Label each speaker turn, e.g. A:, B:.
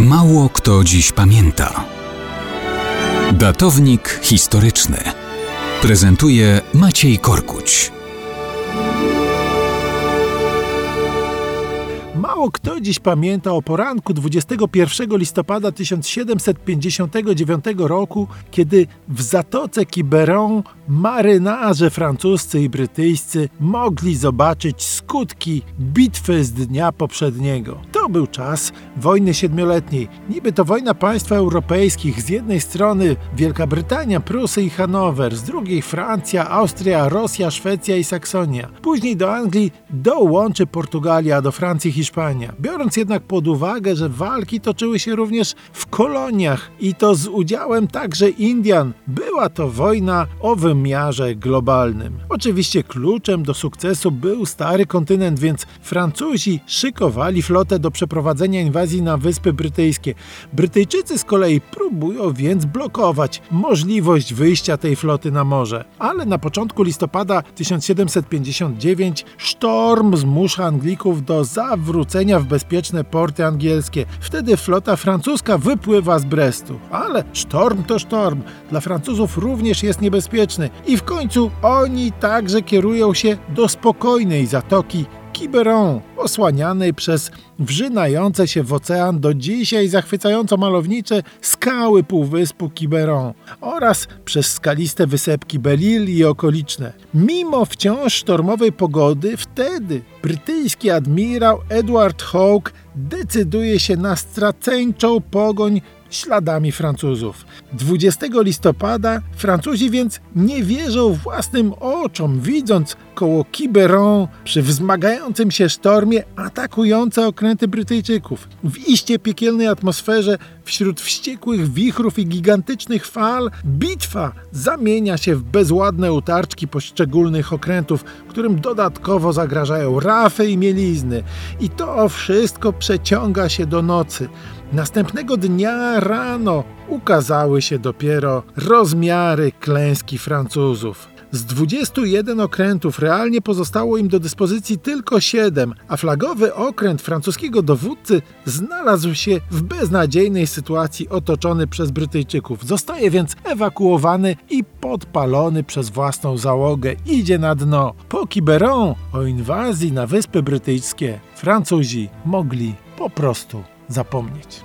A: Mało kto dziś pamięta. Datownik historyczny prezentuje Maciej Korkuć.
B: Mało kto dziś pamięta o poranku 21 listopada 1759 roku, kiedy w zatoce Quiberon marynarze francuscy i brytyjscy mogli zobaczyć skutki bitwy z dnia poprzedniego. To był czas wojny siedmioletniej. Niby to wojna państw europejskich. Z jednej strony Wielka Brytania, Prusy i Hanower, z drugiej Francja, Austria, Rosja, Szwecja i Saksonia. Później do Anglii dołączy Portugalia, do Francji Hiszpania. Biorąc jednak pod uwagę, że walki toczyły się również w koloniach i to z udziałem także Indian, była to wojna o wymiarze globalnym. Oczywiście kluczem do sukcesu był stary kontynent, więc Francuzi szykowali flotę do przeprowadzenia inwazji na Wyspy Brytyjskie. Brytyjczycy z kolei próbują więc blokować możliwość wyjścia tej floty na morze. Ale na początku listopada 1759 sztorm zmusza Anglików do zawrócenia w bezpieczne porty angielskie. Wtedy flota francuska wypływa z Brestu. Ale sztorm to sztorm. Dla Francuzów również jest niebezpieczny. I w końcu oni także kierują się do spokojnej zatoki Quiberon, osłanianej przez wrzynające się w ocean do dzisiaj zachwycająco malownicze skały półwyspu Quiberon oraz przez skaliste wysepki Belle i okoliczne. Mimo wciąż sztormowej pogody, wtedy brytyjski admirał Edward Hawke decyduje się na straceńczą pogoń śladami Francuzów. 20 listopada Francuzi więc nie wierzą własnym oczom, widząc koło Quiberon przy wzmagającym się sztormie atakujące okręty Brytyjczyków. W iście piekielnej atmosferze, wśród wściekłych wichrów i gigantycznych fal, bitwa zamienia się w bezładne utarczki poszczególnych okrętów, którym dodatkowo zagrażają rafy i mielizny. I to wszystko przeciąga się do nocy. Następnego dnia rano ukazały się dopiero rozmiary klęski Francuzów. Z 21 okrętów realnie pozostało im do dyspozycji tylko 7, a flagowy okręt francuskiego dowódcy znalazł się w beznadziejnej sytuacji otoczony przez Brytyjczyków. Zostaje więc ewakuowany i podpalony przez własną załogę. Idzie na dno. Po Quiberon o inwazji na Wyspy Brytyjskie Francuzi mogli po prostu zapomnieć.